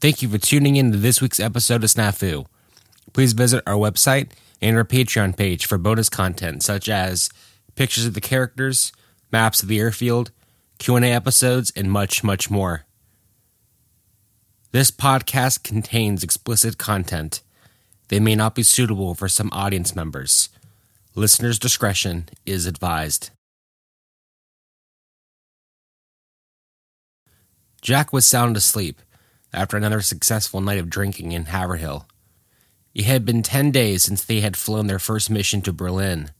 Thank you for tuning in to this week's episode of Snafu. Please visit our website and our Patreon page for bonus content such as pictures of the characters, maps of the airfield, Q&A episodes, and much, much more. This podcast contains explicit content. They may not be suitable for some audience members. Listener's discretion is advised. Jack was sound asleep after another successful night of drinking in Haverhill. It had been 10 days since they had flown their first mission to Berlin.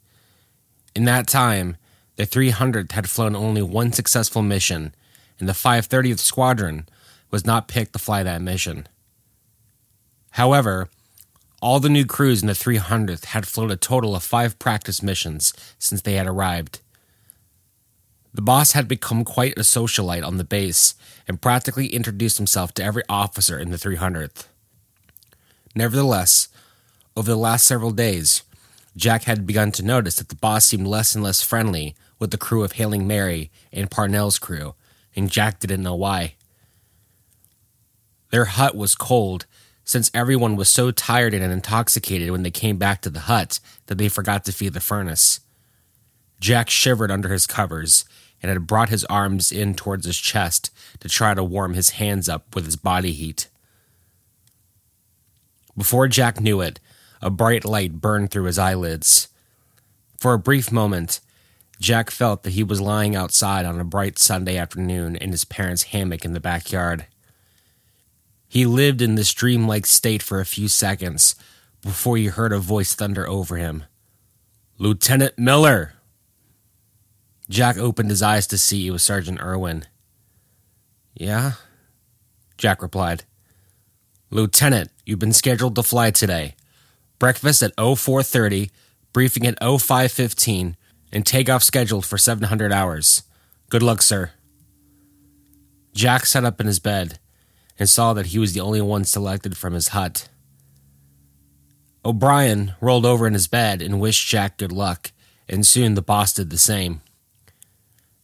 In that time, the 300th had flown only one successful mission, and the 530th Squadron was not picked to fly that mission. However, all the new crews in the 300th had flown a total of five practice missions since they had arrived. The boss had become quite a socialite on the base and practically introduced himself to every officer in the 300th. Nevertheless, over the last several days, Jack had begun to notice that the boss seemed less and less friendly with the crew of Hailing Mary and Parnell's crew, and Jack didn't know why. Their hut was cold, since everyone was so tired and intoxicated when they came back to the hut that they forgot to feed the furnace. Jack shivered under his covers and had brought his arms in towards his chest to try to warm his hands up with his body heat. Before Jack knew it, a bright light burned through his eyelids. For a brief moment, Jack felt that he was lying outside on a bright Sunday afternoon in his parents' hammock in the backyard. He lived in this dreamlike state for a few seconds before he heard a voice thunder over him Lieutenant Miller! Jack opened his eyes to see it was Sergeant Irwin. Yeah? Jack replied. Lieutenant, you've been scheduled to fly today. Breakfast at 0430, briefing at 0515, and takeoff scheduled for 700 hours. Good luck, sir. Jack sat up in his bed and saw that he was the only one selected from his hut. O'Brien rolled over in his bed and wished Jack good luck, and soon the boss did the same.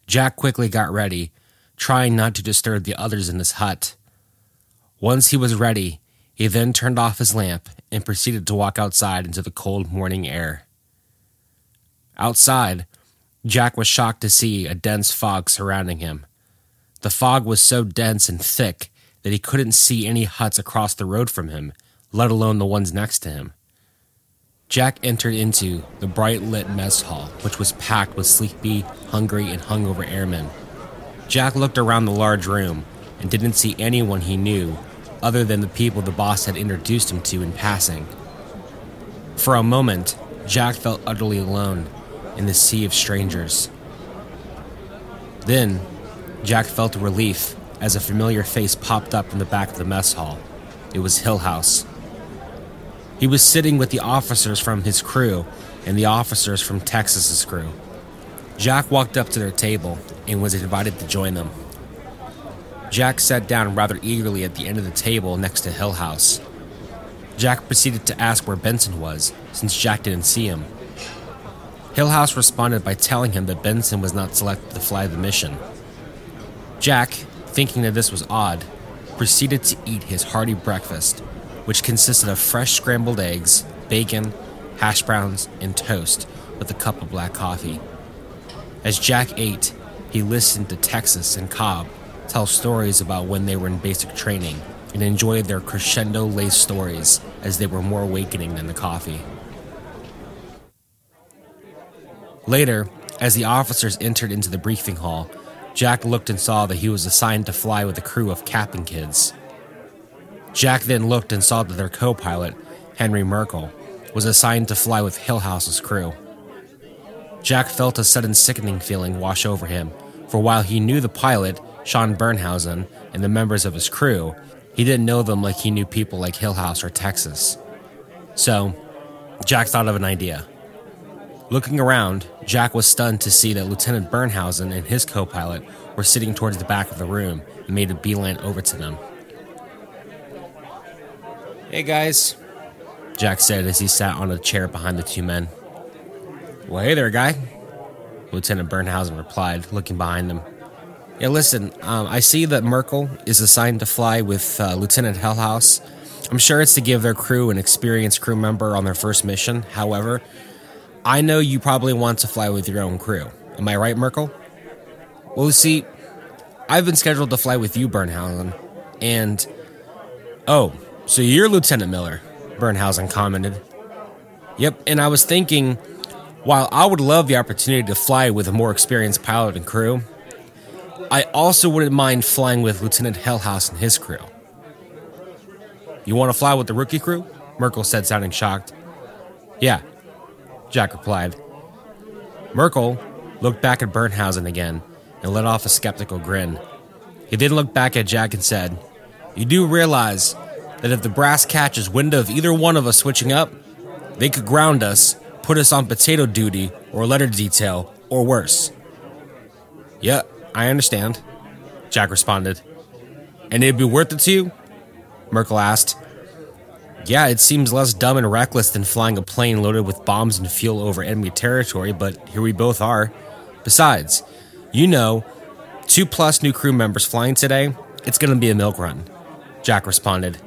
Jack quickly got ready, trying not to disturb the others in his hut. Once he was ready, he then turned off his lamp and proceeded to walk outside into the cold morning air. Outside, Jack was shocked to see a dense fog surrounding him. The fog was so dense and thick that he couldn't see any huts across the road from him, let alone the ones next to him. Jack entered into the bright lit mess hall, which was packed with sleepy, hungry, and hungover airmen. Jack looked around the large room and didn't see anyone he knew other than the people the boss had introduced him to in passing. For a moment, Jack felt utterly alone in the sea of strangers. Then, Jack felt relief as a familiar face popped up in the back of the mess hall. It was Hillhouse. He was sitting with the officers from his crew and the officers from Texas's crew. Jack walked up to their table and was invited to join them. Jack sat down rather eagerly at the end of the table next to Hillhouse. Jack proceeded to ask where Benson was, since Jack didn't see him. Hillhouse responded by telling him that Benson was not selected to fly the mission. Jack, thinking that this was odd, proceeded to eat his hearty breakfast which consisted of fresh scrambled eggs, bacon, hash browns, and toast with a cup of black coffee. As Jack ate, he listened to Texas and Cobb tell stories about when they were in basic training and enjoyed their crescendo laced stories as they were more awakening than the coffee. Later, as the officers entered into the briefing hall, Jack looked and saw that he was assigned to fly with a crew of Cap'n Kids. Jack then looked and saw that their co pilot, Henry Merkel, was assigned to fly with Hillhouse's crew. Jack felt a sudden sickening feeling wash over him, for while he knew the pilot, Sean Bernhausen, and the members of his crew, he didn't know them like he knew people like Hillhouse or Texas. So, Jack thought of an idea. Looking around, Jack was stunned to see that Lieutenant Bernhausen and his co pilot were sitting towards the back of the room and made a beeline over to them. Hey guys, Jack said as he sat on a chair behind the two men. Well, hey there, guy, Lieutenant Bernhausen replied, looking behind them. Yeah, listen, um, I see that Merkel is assigned to fly with uh, Lieutenant Hillhouse. I'm sure it's to give their crew an experienced crew member on their first mission. However, I know you probably want to fly with your own crew. Am I right, Merkel? Well, see, I've been scheduled to fly with you, Bernhausen, and. Oh, so you're Lieutenant Miller, Bernhausen commented. Yep, and I was thinking, while I would love the opportunity to fly with a more experienced pilot and crew, I also wouldn't mind flying with Lieutenant Hillhouse and his crew. You want to fly with the rookie crew? Merkel said, sounding shocked. Yeah, Jack replied. Merkel looked back at Bernhausen again and let off a skeptical grin. He then looked back at Jack and said, You do realize that if the brass catches wind of either one of us switching up, they could ground us, put us on potato duty or letter detail, or worse. Yeah, I understand, Jack responded. And it'd be worth it to you? Merkel asked. Yeah, it seems less dumb and reckless than flying a plane loaded with bombs and fuel over enemy territory, but here we both are. Besides, you know, two plus new crew members flying today, it's gonna be a milk run, Jack responded.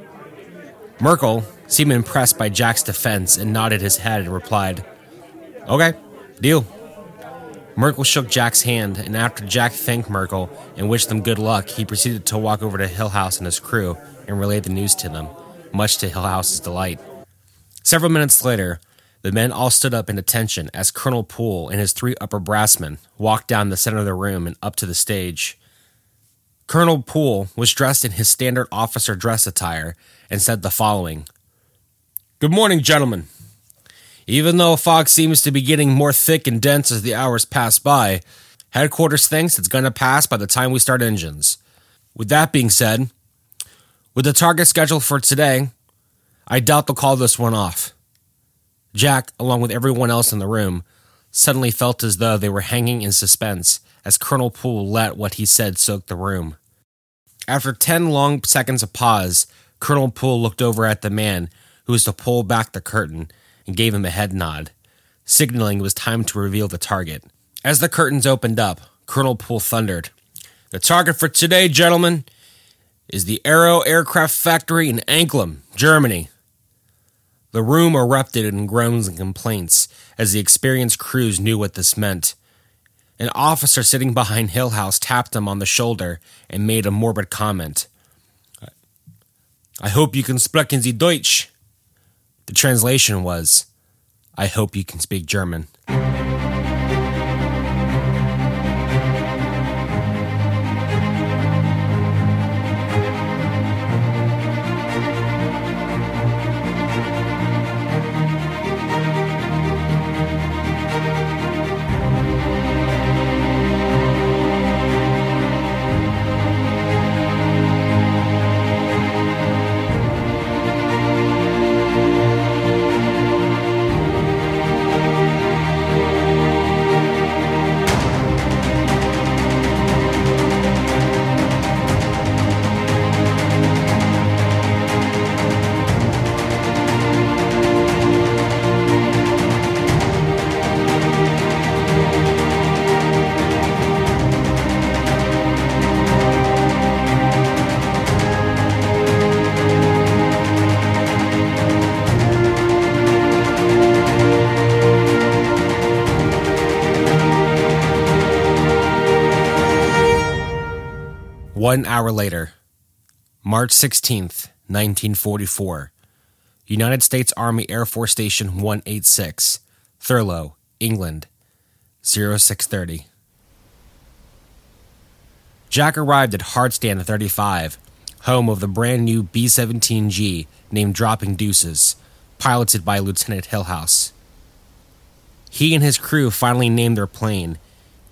Merkel seemed impressed by Jack's defense and nodded his head and replied, Okay, deal. Merkel shook Jack's hand, and after Jack thanked Merkel and wished them good luck, he proceeded to walk over to Hillhouse and his crew and relay the news to them much to Hillhouse's delight. Several minutes later, the men all stood up in attention as Colonel Poole and his three upper brassmen walked down the center of the room and up to the stage. Colonel Poole was dressed in his standard officer dress attire and said the following Good morning, gentlemen. Even though fog seems to be getting more thick and dense as the hours pass by, headquarters thinks it's going to pass by the time we start engines. With that being said, with the target schedule for today, I doubt they'll call this one off. Jack, along with everyone else in the room, suddenly felt as though they were hanging in suspense as Colonel Poole let what he said soak the room. After ten long seconds of pause, Colonel Poole looked over at the man who was to pull back the curtain and gave him a head nod, signaling it was time to reveal the target. As the curtains opened up, Colonel Poole thundered, The target for today, gentlemen, is the Arado Aircraft Factory in Anklam, Germany. The room erupted in groans and complaints as the experienced crews knew what this meant. An officer sitting behind Hillhouse tapped him on the shoulder and made a morbid comment. I hope you can sprechen Sie Deutsch. The translation was, I hope you can speak German. One hour later, March 16th, 1944, United States Army Air Force Station 186, Thurlow, England, 0630. Jack arrived at Hardstand 35, home of the brand new B 17G named Dropping Deuces, piloted by Lieutenant Hillhouse. He and his crew finally named their plane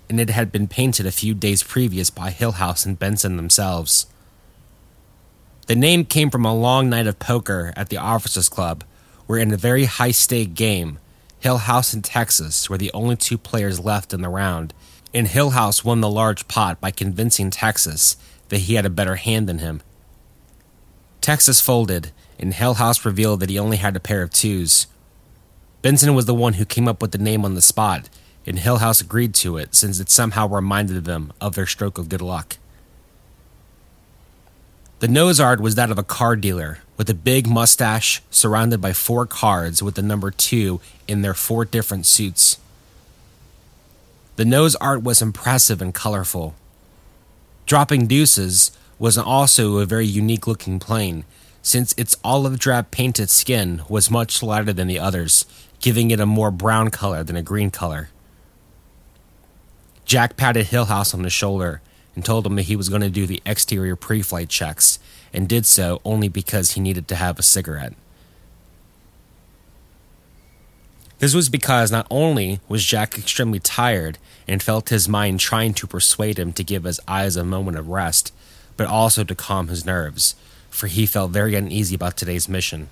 and it had been painted a few days previous by Hillhouse and Benson themselves. The name came from a long night of poker at the Officers Club, where in a very high stake game, Hillhouse and Texas were the only two players left in the round, and Hillhouse won the large pot by convincing Texas that he had a better hand than him. Texas folded, and Hillhouse revealed that he only had a pair of twos. Benson was the one who came up with the name on the spot, and Hillhouse agreed to it since it somehow reminded them of their stroke of good luck. The nose art was that of a car dealer with a big mustache surrounded by four cards with the number two in their four different suits. The nose art was impressive and colorful. Dropping Deuces was also a very unique looking plane, since its olive drab painted skin was much lighter than the others, giving it a more brown color than a green color. Jack patted Hillhouse on the shoulder and told him that he was going to do the exterior pre flight checks, and did so only because he needed to have a cigarette. This was because not only was Jack extremely tired and felt his mind trying to persuade him to give his eyes a moment of rest, but also to calm his nerves, for he felt very uneasy about today's mission.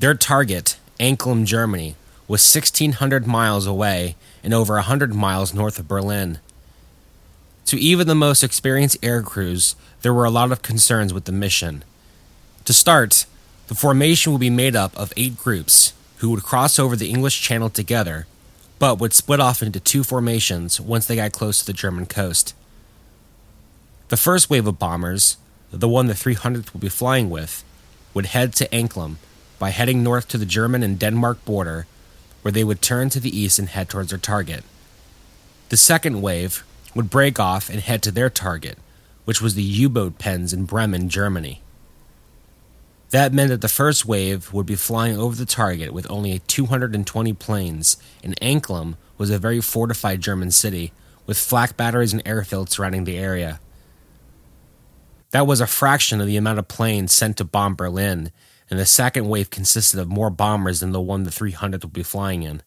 Their target, Anklam, Germany, was 1,600 miles away and over 100 miles north of Berlin. To even the most experienced air crews, there were a lot of concerns with the mission. To start, the formation would be made up of eight groups who would cross over the English Channel together, but would split off into two formations once they got close to the German coast. The first wave of bombers, the one the 300th would be flying with, would head to Anklam by heading north to the German and Denmark border, where they would turn to the east and head towards their target. The second wave would break off and head to their target, which was the U boat pens in Bremen, Germany. That meant that the first wave would be flying over the target with only 220 planes, and Anklam was a very fortified German city with flak batteries and airfields surrounding the area. That was a fraction of the amount of planes sent to bomb Berlin, and the second wave consisted of more bombers than the one the 300th would be flying in.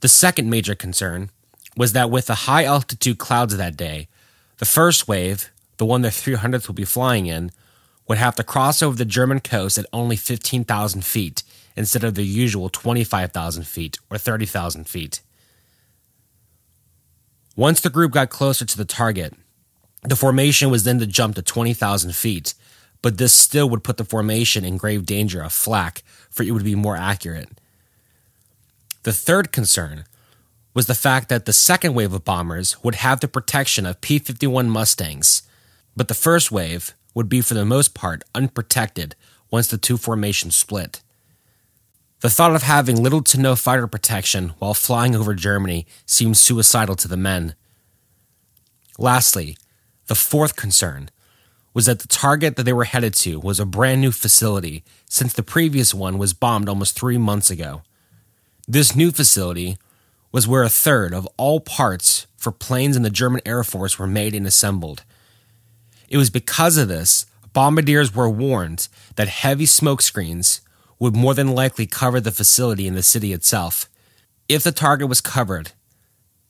The second major concern was that with the high altitude clouds that day, the first wave, the one the 300th would be flying in, would have to cross over the German coast at only 15,000 feet instead of the usual 25,000 feet or 30,000 feet. Once the group got closer to the target, the formation was then to jump to 20,000 feet, but this still would put the formation in grave danger of flak, for it would be more accurate. The third concern was the fact that the second wave of bombers would have the protection of P 51 Mustangs, but the first wave would be for the most part unprotected once the two formations split. The thought of having little to no fighter protection while flying over Germany seemed suicidal to the men. Lastly, the fourth concern was that the target that they were headed to was a brand new facility since the previous one was bombed almost three months ago. This new facility was where a third of all parts for planes in the German Air Force were made and assembled. It was because of this, bombardiers were warned that heavy smoke screens would more than likely cover the facility in the city itself. If the target was covered,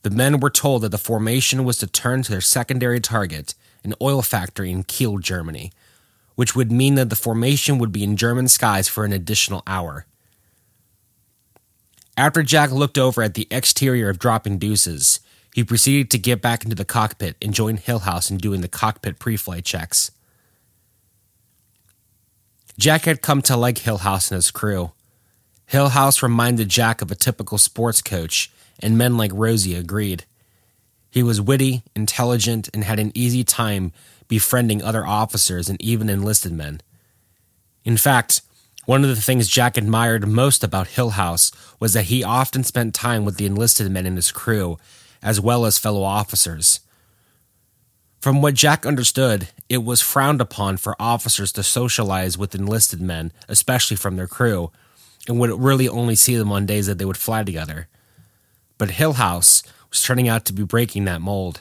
the men were told that the formation was to turn to their secondary target, an oil factory in Kiel, Germany, which would mean that the formation would be in German skies for an additional hour. After Jack looked over at the exterior of Dropping Deuces, he proceeded to get back into the cockpit and join Hillhouse in doing the cockpit pre flight checks. Jack had come to like Hillhouse and his crew. Hillhouse reminded Jack of a typical sports coach, and men like Rosie agreed. He was witty, intelligent, and had an easy time befriending other officers and even enlisted men. In fact, one of the things Jack admired most about Hillhouse was that he often spent time with the enlisted men in his crew, as well as fellow officers. From what Jack understood, it was frowned upon for officers to socialize with enlisted men, especially from their crew, and would really only see them on days that they would fly together. But Hillhouse was turning out to be breaking that mold.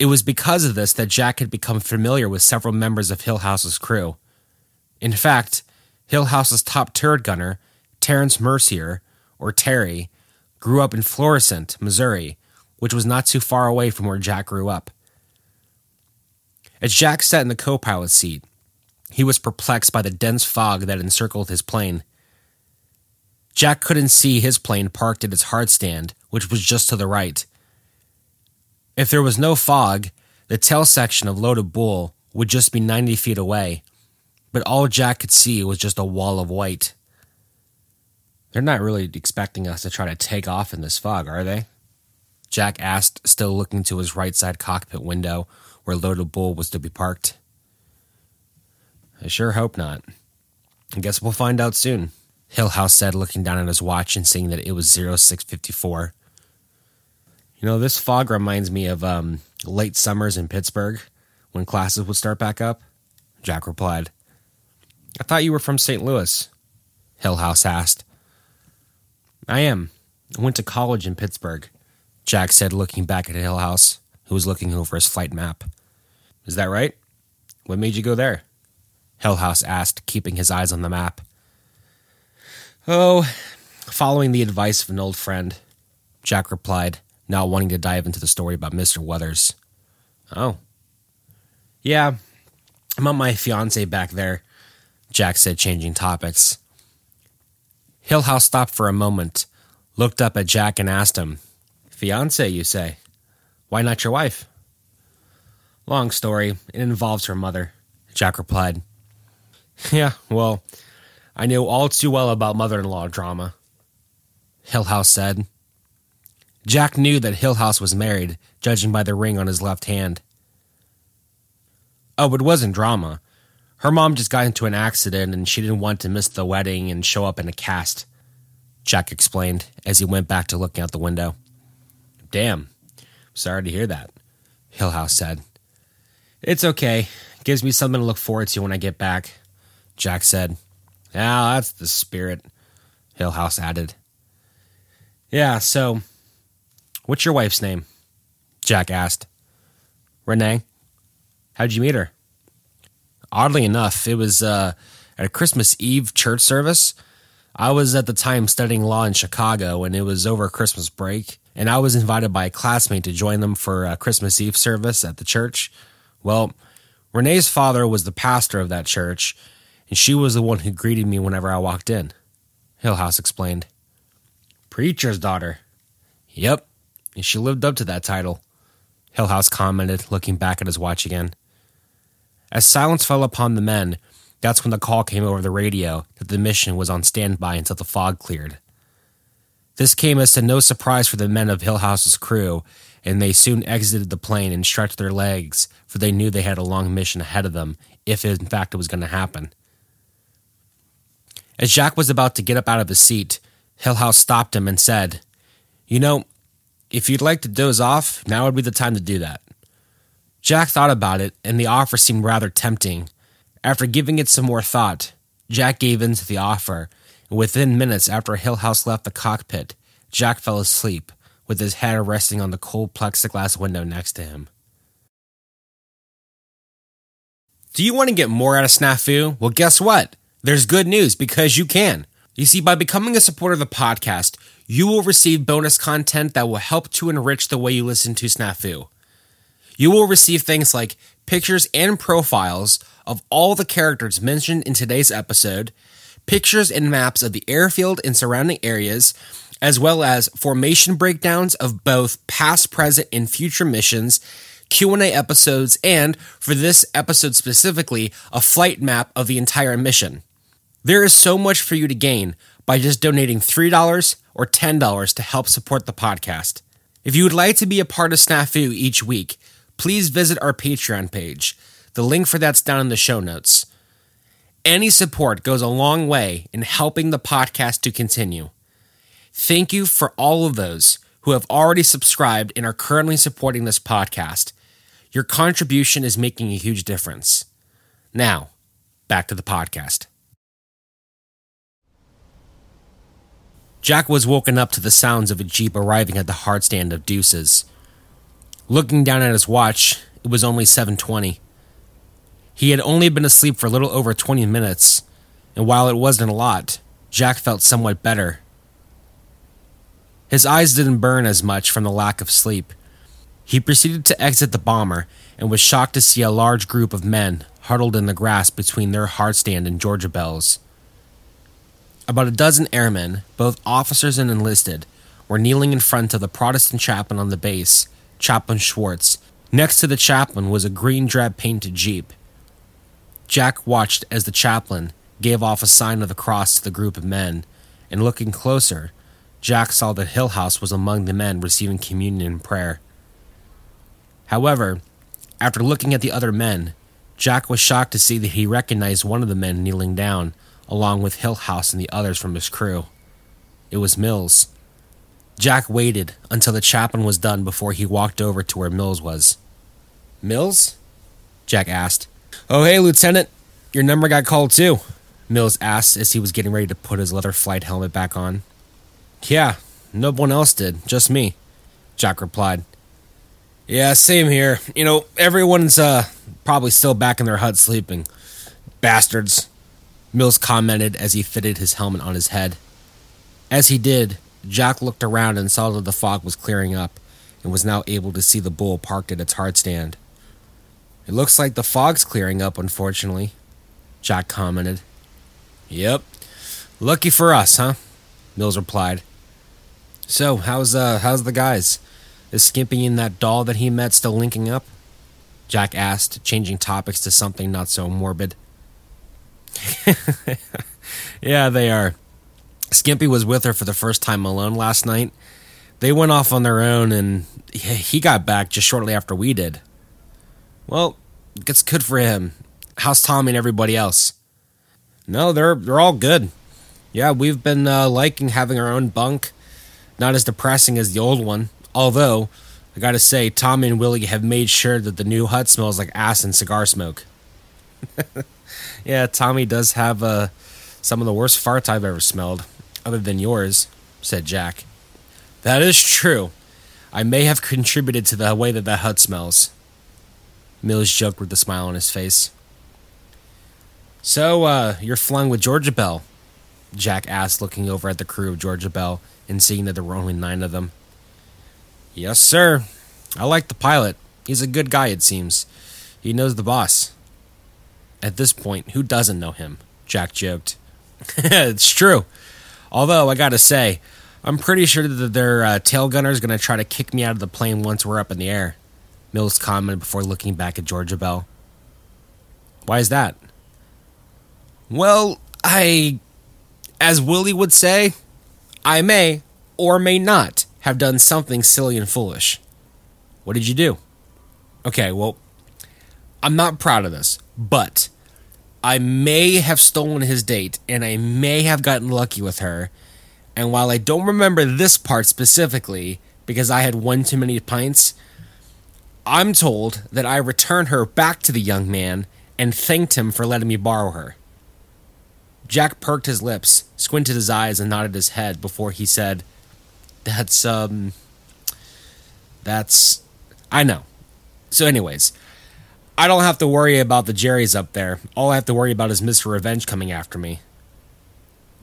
It was because of this that Jack had become familiar with several members of Hillhouse's crew. In fact, Hillhouse's top turret gunner, Terrence Mercier, or Terry, grew up in Florissant, Missouri, which was not too far away from where Jack grew up. As Jack sat in the co pilot seat, he was perplexed by the dense fog that encircled his plane. Jack couldn't see his plane parked at its hard stand, which was just to the right. If there was no fog, the tail section of Loaded Bull would just be 90 feet away, but all Jack could see was just a wall of white. They're not really expecting us to try to take off in this fog, are they? Jack asked, still looking to his right side cockpit window where Loaded Bull was to be parked. I sure hope not. I guess we'll find out soon, Hillhouse said, looking down at his watch and seeing that it was 0654. You know, this fog reminds me of um, late summers in Pittsburgh when classes would start back up. Jack replied. I thought you were from St. Louis, Hillhouse asked. I am. I went to college in Pittsburgh, Jack said, looking back at Hillhouse, who was looking over his flight map. Is that right? What made you go there? Hillhouse asked, keeping his eyes on the map. Oh, following the advice of an old friend, Jack replied, not wanting to dive into the story about Mr. Weathers. Oh. Yeah, I met my fiance back there, Jack said, changing topics. Hillhouse stopped for a moment, looked up at Jack, and asked him, Fiance, you say? Why not your wife? Long story. It involves her mother, Jack replied. Yeah, well, I know all too well about mother in law drama, Hillhouse said. Jack knew that Hillhouse was married, judging by the ring on his left hand. Oh, it wasn't drama. Her mom just got into an accident and she didn't want to miss the wedding and show up in a cast, Jack explained as he went back to looking out the window. Damn. Sorry to hear that, Hillhouse said. It's okay. Gives me something to look forward to when I get back, Jack said. Ah, that's the spirit, Hillhouse added. Yeah, so, what's your wife's name? Jack asked. Renee. How'd you meet her? Oddly enough, it was uh, at a Christmas Eve church service. I was at the time studying law in Chicago, and it was over Christmas break. And I was invited by a classmate to join them for a Christmas Eve service at the church. Well, Renee's father was the pastor of that church, and she was the one who greeted me whenever I walked in. Hillhouse explained. Preacher's daughter. Yep, and she lived up to that title, Hillhouse commented, looking back at his watch again. As silence fell upon the men, that's when the call came over the radio that the mission was on standby until the fog cleared. This came as to no surprise for the men of Hillhouse's crew, and they soon exited the plane and stretched their legs, for they knew they had a long mission ahead of them, if in fact it was going to happen. As Jack was about to get up out of his seat, Hillhouse stopped him and said, You know, if you'd like to doze off, now would be the time to do that. Jack thought about it, and the offer seemed rather tempting. After giving it some more thought, Jack gave in to the offer, and within minutes after Hillhouse left the cockpit, Jack fell asleep, with his head resting on the cold plexiglass window next to him. Do you want to get more out of Snafu? Well, guess what? There's good news because you can. You see, by becoming a supporter of the podcast, you will receive bonus content that will help to enrich the way you listen to Snafu. You will receive things like pictures and profiles of all the characters mentioned in today's episode, pictures and maps of the airfield and surrounding areas, as well as formation breakdowns of both past, present, and future missions, Q&A episodes, and for this episode specifically, a flight map of the entire mission. There is so much for you to gain by just donating $3 or $10 to help support the podcast. If you would like to be a part of Snafu each week, please visit our Patreon page. The link for that's down in the show notes. Any support goes a long way in helping the podcast to continue. Thank you for all of those who have already subscribed and are currently supporting this podcast. Your contribution is making a huge difference. Now, back to the podcast. Jack was woken up to the sounds of a Jeep arriving at the hard stand of Deuces. Looking down at his watch, it was only 7:20. He had only been asleep for a little over 20 minutes, and while it wasn't a lot, Jack felt somewhat better. His eyes didn't burn as much from the lack of sleep. He proceeded to exit the bomber and was shocked to see a large group of men huddled in the grass between their hard stand and Georgia Bells. About a dozen airmen, both officers and enlisted, were kneeling in front of the Protestant chaplain on the base, Chaplain Schwartz. Next to the chaplain was a green drab painted Jeep. Jack watched as the chaplain gave off a sign of the cross to the group of men, and looking closer, Jack saw that Hillhouse was among the men receiving communion and prayer. However, after looking at the other men, Jack was shocked to see that he recognized one of the men kneeling down, along with Hillhouse and the others from his crew. It was Mills. Jack waited until the chaplain was done before he walked over to where Mills was. Mills? Jack asked. Oh, hey, Lieutenant. Your number got called too, Mills asked as he was getting ready to put his leather flight helmet back on. Yeah, no one else did, just me, Jack replied. Yeah, same here. You know, everyone's uh probably still back in their hut sleeping. Bastards, Mills commented as he fitted his helmet on his head. As he did, Jack looked around and saw that the fog was clearing up and was now able to see the bull parked at its hard stand. It looks like the fog's clearing up, unfortunately, Jack commented. Yep. Lucky for us, huh? Mills replied. So, how's uh how's the guys? Is Skimpy and that doll that he met still linking up? Jack asked, changing topics to something not so morbid. yeah, they are. Skimpy was with her for the first time alone last night. They went off on their own and he got back just shortly after we did. Well, it's good for him. How's Tommy and everybody else? No, they're they're all good. Yeah, we've been uh, liking having our own bunk. Not as depressing as the old one. Although, I gotta say, Tommy and Willie have made sure that the new hut smells like ass and cigar smoke. yeah, Tommy does have uh, some of the worst farts I've ever smelled, other than yours, said Jack. That is true. I may have contributed to the way that that hut smells. Mills joked with a smile on his face. So, uh, you're flying with Georgia Bell? Jack asked, looking over at the crew of Georgia Bell and seeing that there were only nine of them. Yes, sir. I like the pilot. He's a good guy, it seems. He knows the boss. At this point, who doesn't know him? Jack joked. it's true. Although, I gotta say, I'm pretty sure that their uh, tail gunner is gonna try to kick me out of the plane once we're up in the air. Mills commented before looking back at Georgia Bell. Why is that? Well, I. As Willie would say, I may or may not have done something silly and foolish. What did you do? Okay, well, I'm not proud of this, but I may have stolen his date and I may have gotten lucky with her. And while I don't remember this part specifically, because I had one too many pints, I'm told that I returned her back to the young man and thanked him for letting me borrow her. Jack perked his lips, squinted his eyes, and nodded his head before he said, That's, um. That's. I know. So, anyways, I don't have to worry about the Jerry's up there. All I have to worry about is Mr. Revenge coming after me.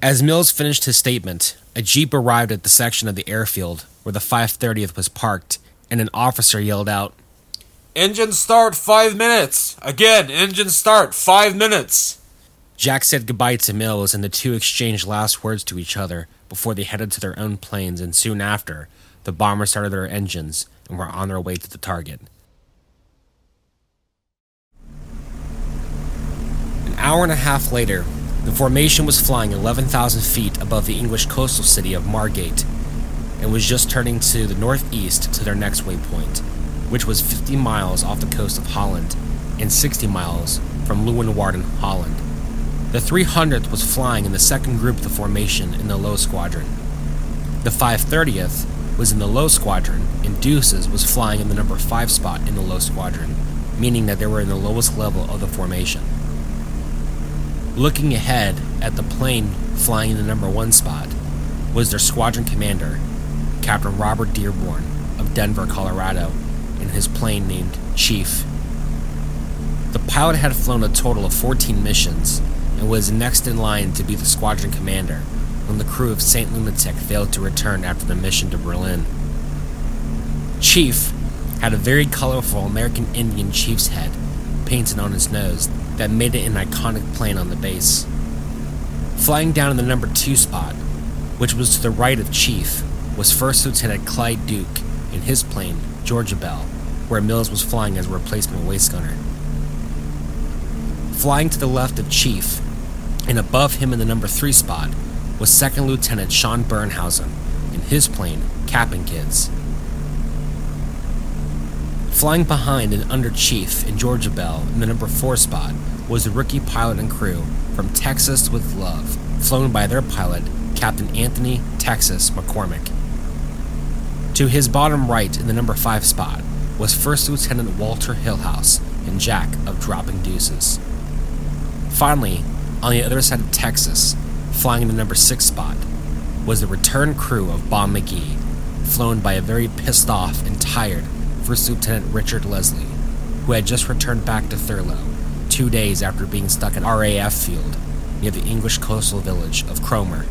As Mills finished his statement, a Jeep arrived at the section of the airfield where the 530th was parked, and an officer yelled out, Engine start five minutes. Again, engine start five minutes. Jack said goodbye to Mills, and the two exchanged last words to each other before they headed to their own planes, and soon after, the bombers started their engines and were on their way to the target. Hour and a half later, the formation was flying 11,000 feet above the English coastal city of Margate and was just turning to the northeast to their next waypoint which was 50 miles off the coast of Holland and 60 miles from Leeuwarden, Holland. The 300th was flying in the second group of the formation in the low squadron. The 530th was in the low squadron, and Deuces was flying in the number 5 spot in the low squadron, meaning that they were in the lowest level of the formation. Looking ahead at the plane flying in the number 1 spot was their squadron commander, Captain Robert Dearborn of Denver, Colorado, in his plane named Chief. The pilot had flown a total of 14 missions and was next in line to be the squadron commander when the crew of St. Lunatic failed to return after the mission to Berlin. Chief had a very colorful American Indian chief's head painted on his nose that made it an iconic plane on the base. Flying down in the number two spot, which was to the right of Chief, was First Lieutenant Clyde Duke in his plane, Georgia Bell, where Mills was flying as a replacement waist gunner. Flying to the left of Chief, and above him in the number three spot, was Second Lieutenant Sean Bernhausen in his plane, Cap'n Kids. Flying behind an under chief in Georgia Bell in the number 4 spot was the rookie pilot and crew from Texas with Love, flown by their pilot, Captain Anthony Texas McCormick. To his bottom right in the number 5 spot was First Lieutenant Walter Hillhouse and Jack of Dropping Deuces. Finally, on the other side of Texas, flying in the number 6 spot, was the return crew of Bob McGee, flown by a very pissed off and tired Lieutenant Richard Leslie, who had just returned back to Thurlow two days after being stuck in RAF field near the English coastal village of Cromer.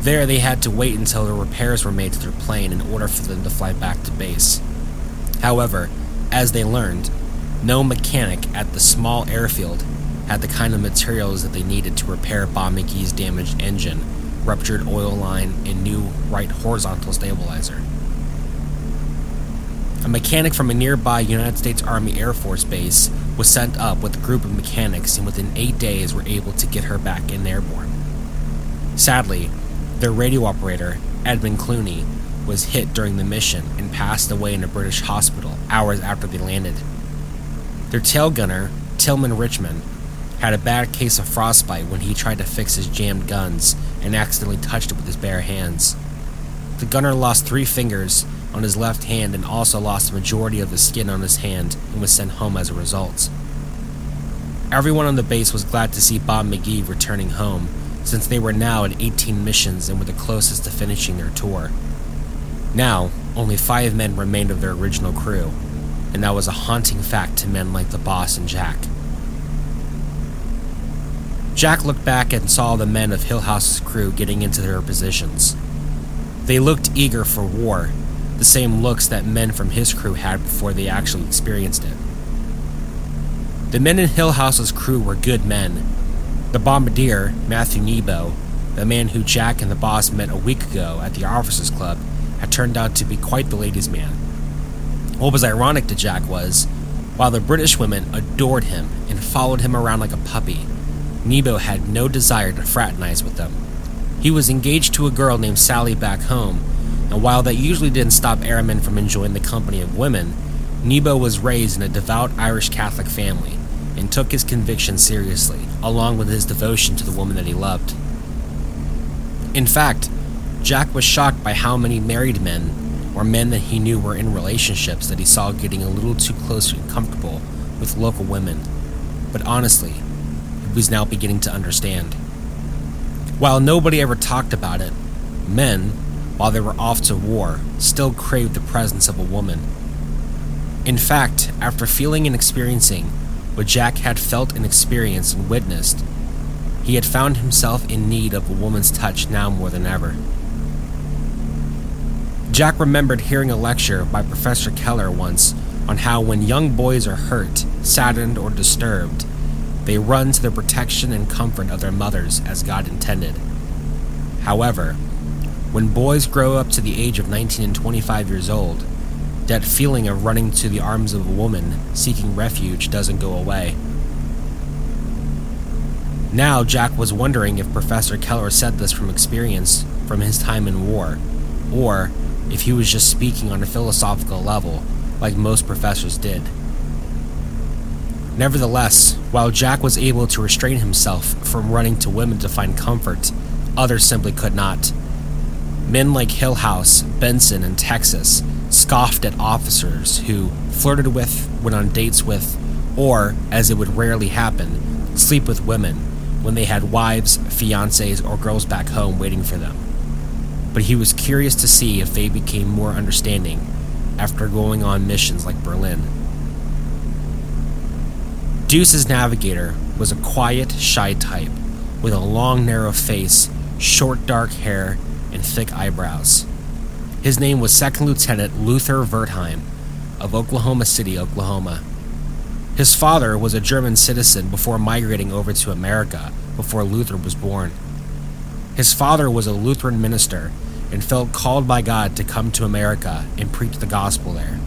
There, they had to wait until the repairs were made to their plane in order for them to fly back to base. However, as they learned, no mechanic at the small airfield had the kind of materials that they needed to repair Bob McGee's damaged engine, ruptured oil line, and new right horizontal stabilizer. A mechanic from a nearby United States Army Air Force base was sent up with a group of mechanics and within eight days were able to get her back in airborne. Sadly, their radio operator, Edmund Clooney, was hit during the mission and passed away in a British hospital hours after they landed. Their tail gunner, Tillman Richmond, had a bad case of frostbite when he tried to fix his jammed guns and accidentally touched it with his bare hands. The gunner lost three fingers on his left hand and also lost the majority of the skin on his hand and was sent home as a result. Everyone on the base was glad to see Bob McGee returning home since they were now at 18 missions and were the closest to finishing their tour. Now, only five men remained of their original crew, and that was a haunting fact to men like the boss and Jack. Jack looked back and saw the men of Hillhouse's crew getting into their positions. They looked eager for war, the same looks that men from his crew had before they actually experienced it. The men in Hillhouse's crew were good men, the bombardier, Matthew Nebo, the man who Jack and the boss met a week ago at the Officers Club, had turned out to be quite the ladies' man. What was ironic to Jack was, while the British women adored him and followed him around like a puppy, Nebo had no desire to fraternize with them. He was engaged to a girl named Sally back home, and while that usually didn't stop airmen from enjoying the company of women, Nebo was raised in a devout Irish Catholic family and took his conviction seriously, along with his devotion to the woman that he loved. In fact, Jack was shocked by how many married men, or men that he knew were in relationships, that he saw getting a little too close and comfortable with local women. But honestly, he was now beginning to understand. While nobody ever talked about it, men, while they were off to war, still craved the presence of a woman. In fact, after feeling and experiencing what Jack had felt and experienced and witnessed, he had found himself in need of a woman's touch now more than ever. Jack remembered hearing a lecture by Professor Keller once on how when young boys are hurt, saddened, or disturbed, they run to the protection and comfort of their mothers as God intended. However, when boys grow up to the age of 19 and 25 years old, that feeling of running to the arms of a woman seeking refuge doesn't go away. Now, Jack was wondering if Professor Keller said this from experience from his time in war, or if he was just speaking on a philosophical level, like most professors did. Nevertheless, while Jack was able to restrain himself from running to women to find comfort, others simply could not. Men like Hillhouse, Benson, and Texas scoffed at officers who flirted with, went on dates with, or, as it would rarely happen, sleep with women when they had wives, fiancés, or girls back home waiting for them. But he was curious to see if they became more understanding after going on missions like Berlin. Deuce's navigator was a quiet, shy type with a long, narrow face, short, dark hair, and thick eyebrows. His name was Second Lieutenant Luther Wertheim of Oklahoma City, Oklahoma. His father was a German citizen before migrating over to America before Luther was born. His father was a Lutheran minister and felt called by God to come to America and preach the gospel there.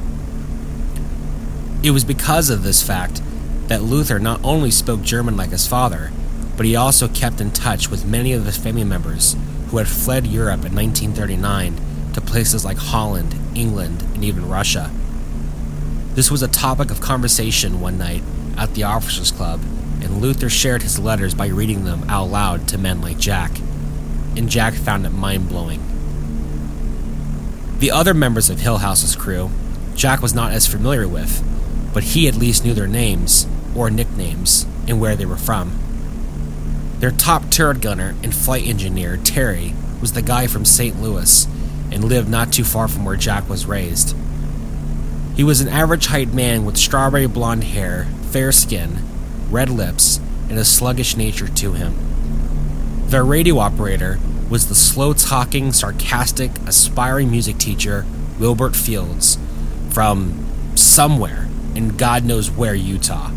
It was because of this fact that Luther not only spoke German like his father, but he also kept in touch with many of his family members who had fled Europe in 1939 to places like Holland, England, and even Russia. This was a topic of conversation one night at the Officers Club, and Luther shared his letters by reading them out loud to men like Jack. And Jack found it mind blowing. The other members of Hillhouse's crew, Jack was not as familiar with, but he at least knew their names, or nicknames, and where they were from. Their top turret gunner and flight engineer, Terry, was the guy from St. Louis and lived not too far from where Jack was raised. He was an average height man with strawberry blonde hair, fair skin, red lips, and a sluggish nature to him. Their radio operator was the slow talking, sarcastic, aspiring music teacher, Wilbert Fields, from somewhere in God knows where Utah.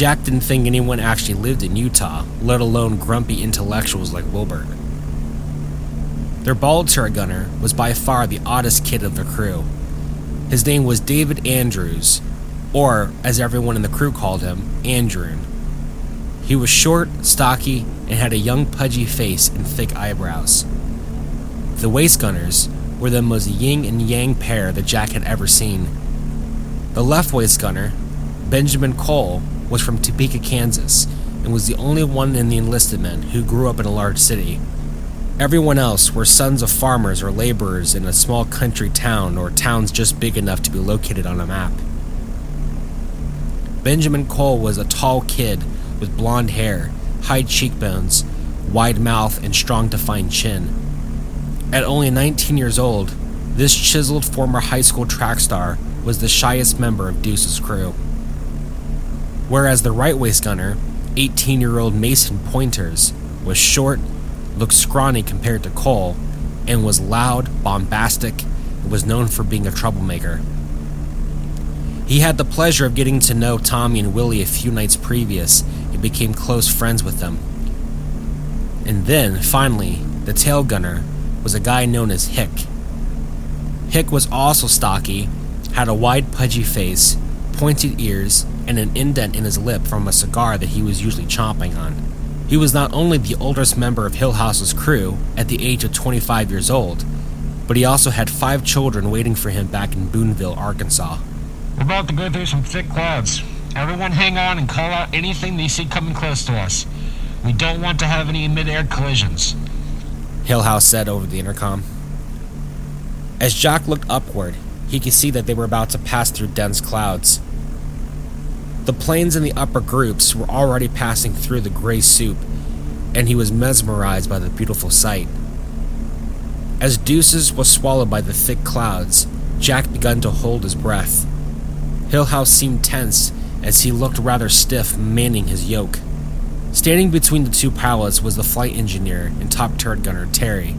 Jack didn't think anyone actually lived in Utah, let alone grumpy intellectuals like Wilbert. Their ball turret gunner was by far the oddest kid of the crew. His name was David Andrews, or as everyone in the crew called him, Andrew. He was short, stocky, and had a young pudgy face and thick eyebrows. The waist gunners were the most yin and yang pair that Jack had ever seen. The left waist gunner, Benjamin Cole, was from Topeka, Kansas, and was the only one in the enlisted men who grew up in a large city. Everyone else were sons of farmers or laborers in a small country town or towns just big enough to be located on a map. Benjamin Cole was a tall kid with blond hair, high cheekbones, wide mouth, and strong defined chin. At only 19 years old, this chiseled former high school track star was the shyest member of Deuce's crew. Whereas the right waist gunner, 18 year old Mason Pointers, was short, looked scrawny compared to Cole, and was loud, bombastic, and was known for being a troublemaker. He had the pleasure of getting to know Tommy and Willie a few nights previous and became close friends with them. And then, finally, the tail gunner was a guy known as Hick. Hick was also stocky, had a wide, pudgy face, pointed ears, and an indent in his lip from a cigar that he was usually chomping on. He was not only the oldest member of Hillhouse's crew at the age of 25 years old, but he also had five children waiting for him back in Boonville, Arkansas. We're about to go through some thick clouds. Everyone hang on and call out anything they see coming close to us. We don't want to have any mid-air collisions. Hillhouse said over the intercom. As Jack looked upward, he could see that they were about to pass through dense clouds. The planes in the upper groups were already passing through the gray soup, and he was mesmerized by the beautiful sight. As Deuces was swallowed by the thick clouds, Jack began to hold his breath. Hillhouse seemed tense as he looked rather stiff manning his yoke. Standing between the two pilots was the flight engineer and top turret gunner, Terry.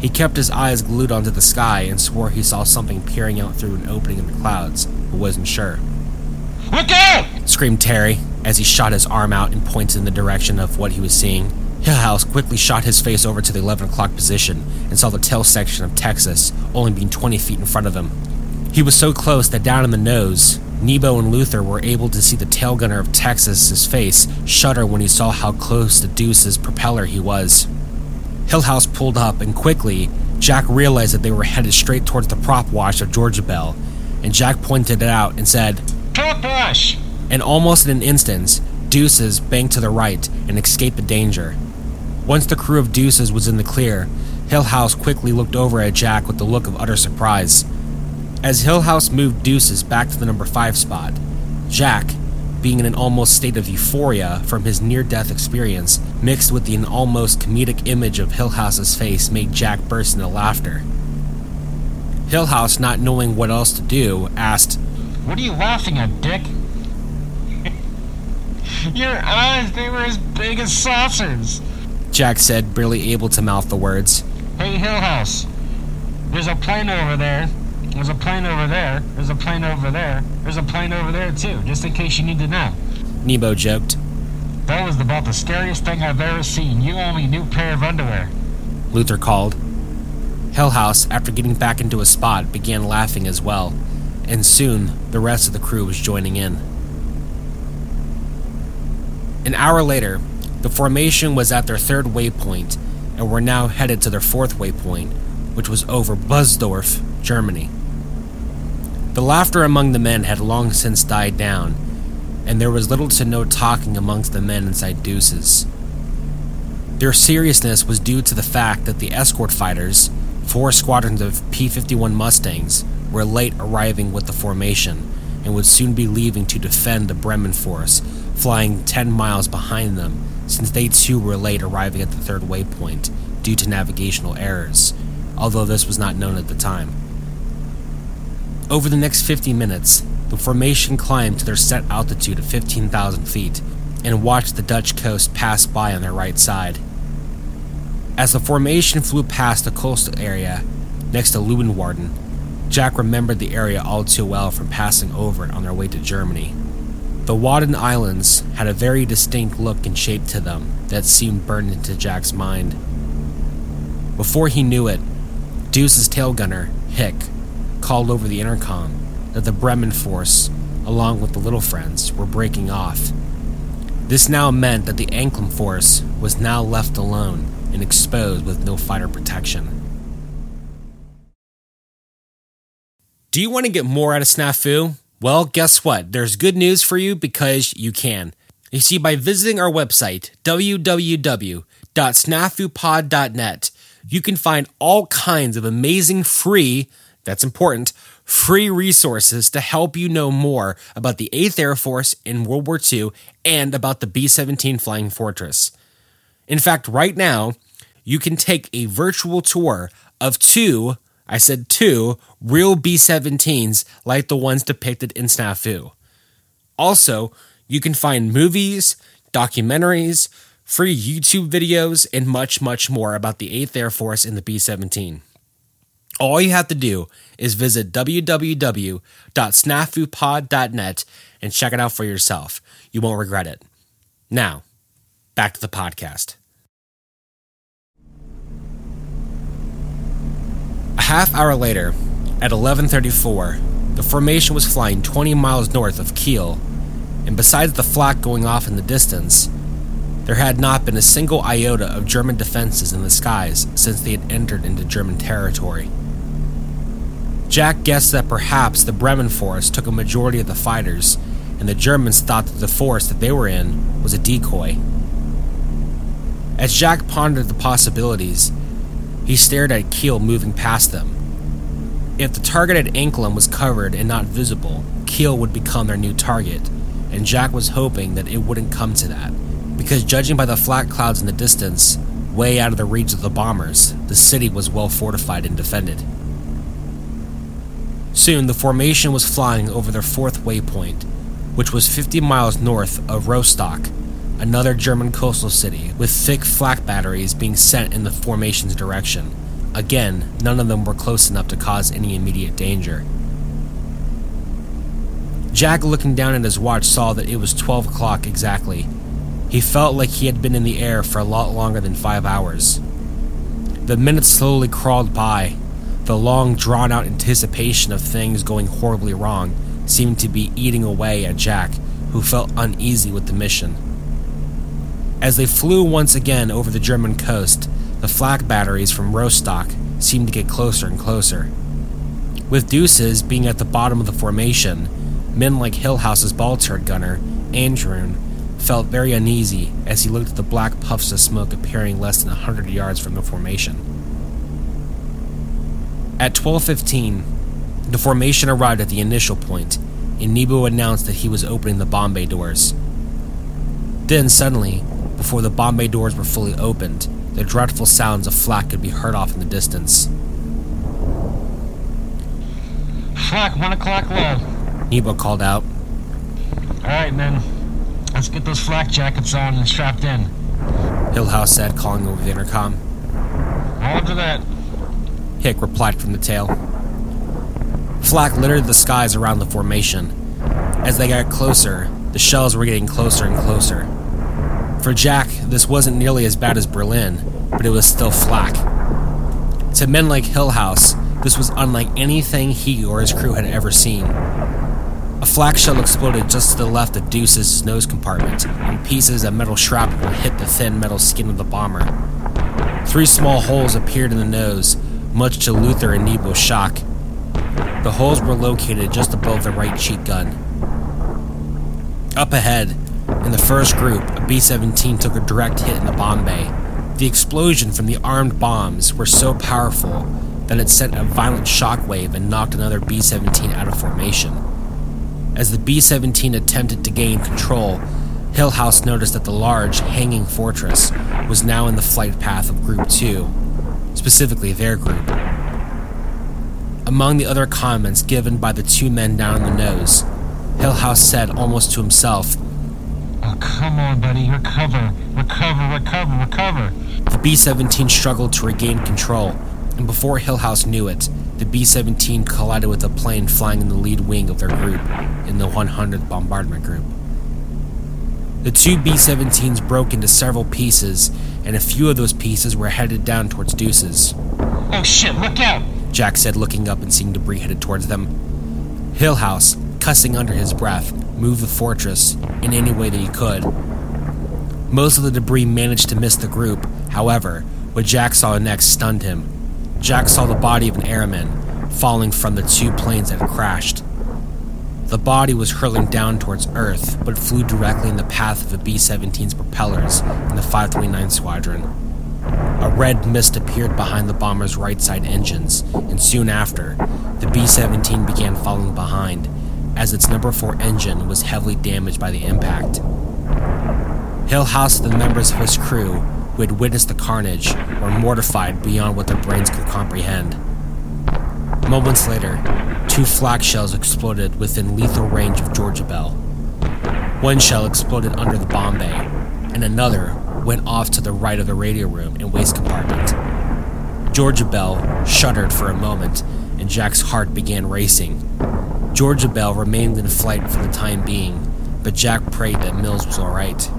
He kept his eyes glued onto the sky and swore he saw something peering out through an opening in the clouds, but wasn't sure. Look out! screamed Terry as he shot his arm out and pointed in the direction of what he was seeing. Hillhouse quickly shot his face over to the 11 o'clock position and saw the tail section of Texas only being 20 feet in front of him. He was so close that down in the nose, Nebo and Luther were able to see the tail gunner of Texas's face shudder when he saw how close to Deuce's propeller he was. Hillhouse pulled up, and quickly, Jack realized that they were headed straight towards the prop wash of Georgia Bell, and Jack pointed it out and said, Wash! and almost in an instant, Deuces banked to the right and escaped the danger. Once the crew of Deuces was in the clear, Hillhouse quickly looked over at Jack with a look of utter surprise. As Hillhouse moved Deuces back to the number 5 spot, Jack, being in an almost state of euphoria from his near death experience, mixed with the almost comedic image of Hillhouse's face, made Jack burst into laughter. Hillhouse, not knowing what else to do, asked, What are you laughing at, Dick? Your eyes, they were as big as saucers. Jack said, barely able to mouth the words. Hey, Hillhouse. There's a plane over there. There's a plane over there. There's a plane over there. There's a plane over there, too, just in case you need to know. Nebo joked. That was about the scariest thing I've ever seen. You owe me a new pair of underwear. Luther called. Hillhouse, after getting back into a spot, began laughing as well, and soon the rest of the crew was joining in. An hour later, The formation was at their third waypoint and were now headed to their fourth waypoint, which was over Busdorf, Germany. The laughter among the men had long since died down, and there was little to no talking amongst the men inside Deuces. Their seriousness was due to the fact that the escort fighters, four squadrons of P 51 Mustangs, were late arriving with the formation and would soon be leaving to defend the Bremen force, flying 10 miles behind them, since they too were late arriving at the third waypoint due to navigational errors, although this was not known at the time. Over the next 50 minutes, the formation climbed to their set altitude of 15,000 feet and watched the Dutch coast pass by on their right side. As the formation flew past the coastal area next to Leeuwarden, Jack remembered the area all too well from passing over it on their way to Germany. The Wadden Islands had a very distinct look and shape to them that seemed burned into Jack's mind. Before he knew it, Deuce's tail gunner, Hick, called over the intercom that the Bremen force, along with the Little Friends, were breaking off. This now meant that the Anklam force was now left alone and exposed with no fighter protection. Do you want to get more out of Snafu? Well, guess what? There's good news for you because you can. You see, by visiting our website, www.snafupod.net, you can find all kinds of amazing free, that's important, free resources to help you know more about the 8th Air Force in World War II and about the B 17 Flying Fortress. In fact, right now, you can take a virtual tour of two I said two real B 17s like the ones depicted in Snafu. Also, you can find movies, documentaries, free YouTube videos, and much, much more about the 8th Air Force and the B 17. All you have to do is visit www.snafupod.net and check it out for yourself. You won't regret it. Now, back to the podcast. A half hour later, at 11:34, the formation was flying 20 miles north of Kiel, and besides the flak going off in the distance, there had not been a single iota of German defenses in the skies since they had entered into German territory. Jack guessed that perhaps the Bremen force took a majority of the fighters, and the Germans thought that the force that they were in was a decoy. As Jack pondered the possibilities, he stared at Kiel moving past them. If the target at Anklam was covered and not visible, Kiel would become their new target, and Jack was hoping that it wouldn't come to that, because judging by the flak clouds in the distance, way out of the reach of the bombers, the city was well fortified and defended. Soon, the formation was flying over their fourth waypoint, which was 50 miles north of Rostock, another German coastal city, with thick flak batteries being sent in the formation's direction. Again, none of them were close enough to cause any immediate danger. Jack, looking down at his watch, saw that it was 12 o'clock exactly. He felt like he had been in the air for a lot longer than five hours. The minutes slowly crawled by. The long, drawn out anticipation of things going horribly wrong seemed to be eating away at Jack, who felt uneasy with the mission. As they flew once again over the German coast, the flak batteries from Rostock seemed to get closer and closer. With Deuces being at the bottom of the formation, men like Hillhouse's ball turret gunner, Andrew, felt very uneasy as he looked at the black puffs of smoke appearing less than a hundred yards from the formation. At 12:15, the formation arrived at the initial point, and Nebo announced that he was opening the bomb bay doors. Then suddenly, before the bomb bay doors were fully opened, the dreadful sounds of flak could be heard off in the distance. Flak, one o'clock low. Nebo called out. Alright, men. Let's get those flak jackets on and strapped in. Hillhouse said, calling over the intercom. To that. Hick replied from the tail. Flak littered the skies around the formation. As they got closer, the shells were getting closer and closer. For Jack, this wasn't nearly as bad as Berlin, but it was still flak. To men like Hillhouse, this was unlike anything he or his crew had ever seen. A flak shell exploded just to the left of Deuce's nose compartment, and pieces of metal shrapnel hit the thin metal skin of the bomber. Three small holes appeared in the nose, much to Luther and Nebo's shock. The holes were located just above the right cheek gun. Up ahead, in the first group, a B 17 took a direct hit in the bomb bay. The explosion from the armed bombs were so powerful that it sent a violent shockwave and knocked another B 17 out of formation. As the B 17 attempted to gain control, Hillhouse noticed that the large, hanging fortress was now in the flight path of Group 2, specifically their group. Among the other comments given by the two men down in the nose, Hillhouse said almost to himself, Oh, come on, buddy. Recover. Recover, recover, recover. The B 17 struggled to regain control, and before Hillhouse knew it, the B 17 collided with a plane flying in the lead wing of their group in the 100th Bombardment Group. The two B 17s broke into several pieces, and a few of those pieces were headed down towards Deuces. Oh shit, look out! Jack said, looking up and seeing debris headed towards them. Hillhouse, cussing under his breath, move the fortress in any way that he could. Most of the debris managed to miss the group, however, what Jack saw next stunned him. Jack saw the body of an airman falling from the two planes that had crashed. The body was hurtling down towards Earth, but flew directly in the path of the B 17's propellers in the 529 Squadron. A red mist appeared behind the bomber's right side engines, and soon after, the B 17 began falling behind, as its number 4 engine was heavily damaged by the impact. Hillhouse and the members of his crew, who had witnessed the carnage, were mortified beyond what their brains could comprehend. Moments later, two flak shells exploded within lethal range of Georgia Bell. One shell exploded under the bomb bay, and another went off to the right of the radio room and waist compartment. Georgia Bell shuddered for a moment, and Jack's heart began racing. Georgia Bell remained in flight for the time being, but Jack prayed that Mills was alright.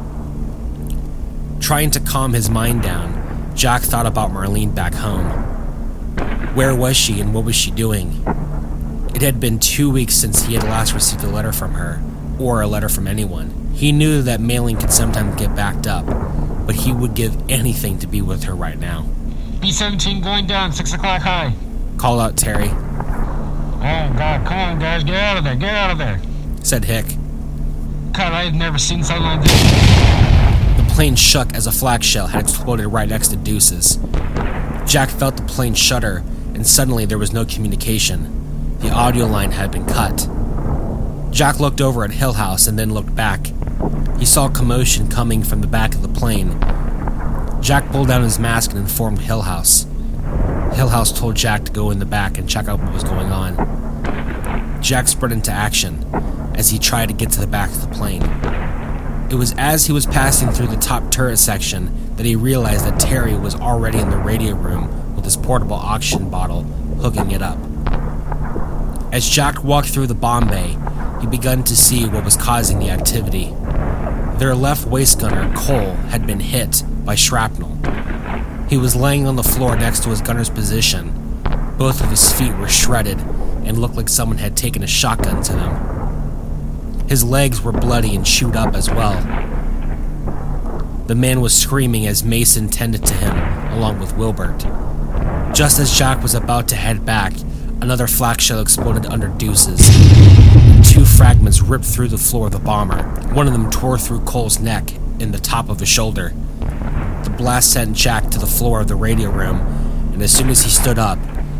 Trying to calm his mind down, Jack thought about Marlene back home. Where was she and what was she doing? It had been two weeks since he had last received a letter from her, or a letter from anyone. He knew that mailing could sometimes get backed up, but he would give anything to be with her right now. B 17 going down, 6 o'clock high. Call out Terry, Oh god, come on, guys, get out of there, get out of there. said Hick. God, I have never seen something like this. The plane shook as a flak shell had exploded right next to Deuce's. Jack felt the plane shudder, and suddenly there was no communication. The audio line had been cut. Jack looked over at Hillhouse and then looked back. He saw commotion coming from the back of the plane. Jack pulled down his mask and informed Hillhouse. Hillhouse told Jack to go in the back and check out what was going on. Jack sprang into action as he tried to get to the back of the plane. It was as he was passing through the top turret section that he realized that Terry was already in the radio room with his portable oxygen bottle, hooking it up. As Jack walked through the bomb bay, he began to see what was causing the activity. Their left waist gunner, Cole, had been hit by shrapnel. He was laying on the floor next to his gunner's position. Both of his feet were shredded and looked like someone had taken a shotgun to them. His legs were bloody and chewed up as well. The man was screaming as Mason tended to him, along with Wilbert. Just as Jack was about to head back, another flak shell exploded under Deuces. Two fragments ripped through the floor of the bomber. One of them tore through Cole's neck in the top of his shoulder. The blast sent Jack to the floor of the radio room, and as soon as he stood up,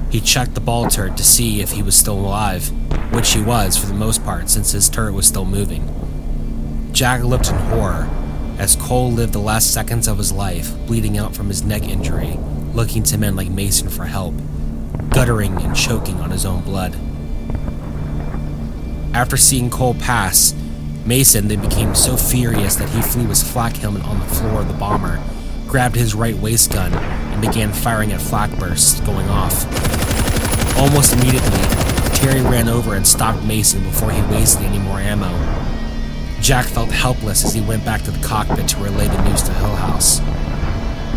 he checked the ball turret to see if he was still alive, which he was for the most part since his turret was still moving. Jack looked in horror as Cole lived the last seconds of his life bleeding out from his neck injury, looking to men like Mason for help, guttering and choking on his own blood. After seeing Cole pass, Mason then became so furious that he flew his flak helmet on the floor of the bomber, grabbed his right waist gun, and began firing at flak bursts going off. Almost immediately, Terry ran over and stopped Mason before he wasted any more ammo. Jack felt helpless as he went back to the cockpit to relay the news to Hillhouse.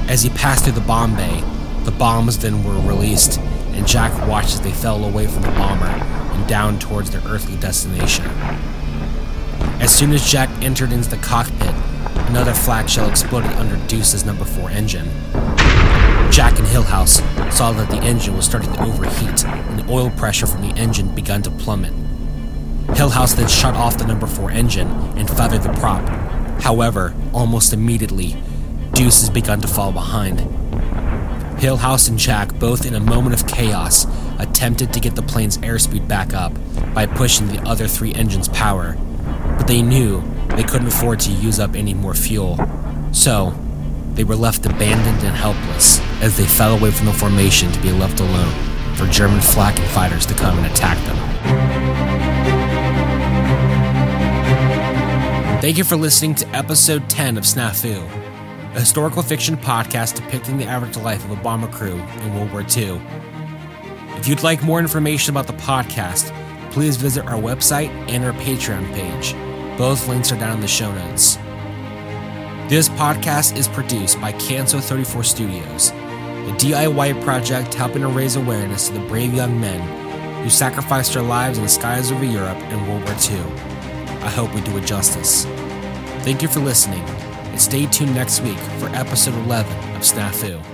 As he passed through the bomb bay, the bombs then were released, and Jack watched as they fell away from the bomber and down towards their earthly destination. As soon as Jack entered into the cockpit, another flak shell exploded under Deuce's number 4 engine. Jack and Hillhouse saw that the engine was starting to overheat and the oil pressure from the engine began to plummet. Hillhouse then shut off the number 4 engine and feathered the prop. However, almost immediately, Deuce has begun to fall behind. Hillhouse and Jack, both in a moment of chaos, attempted to get the plane's airspeed back up by pushing the other three engines' power, but they knew they couldn't afford to use up any more fuel. So, they were left abandoned and helpless as they fell away from the formation to be left alone for German flak and fighters to come and attack them. Thank you for listening to episode 10 of Snafu, a historical fiction podcast depicting the average life of a bomber crew in World War II. If you'd like more information about the podcast, please visit our website and our Patreon page. Both links are down in the show notes. This podcast is produced by Canso 34 Studios, a DIY project helping to raise awareness to the brave young men who sacrificed their lives in the skies over Europe in World War II. I hope we do it justice. Thank you for listening, and stay tuned next week for episode 11 of Snafu.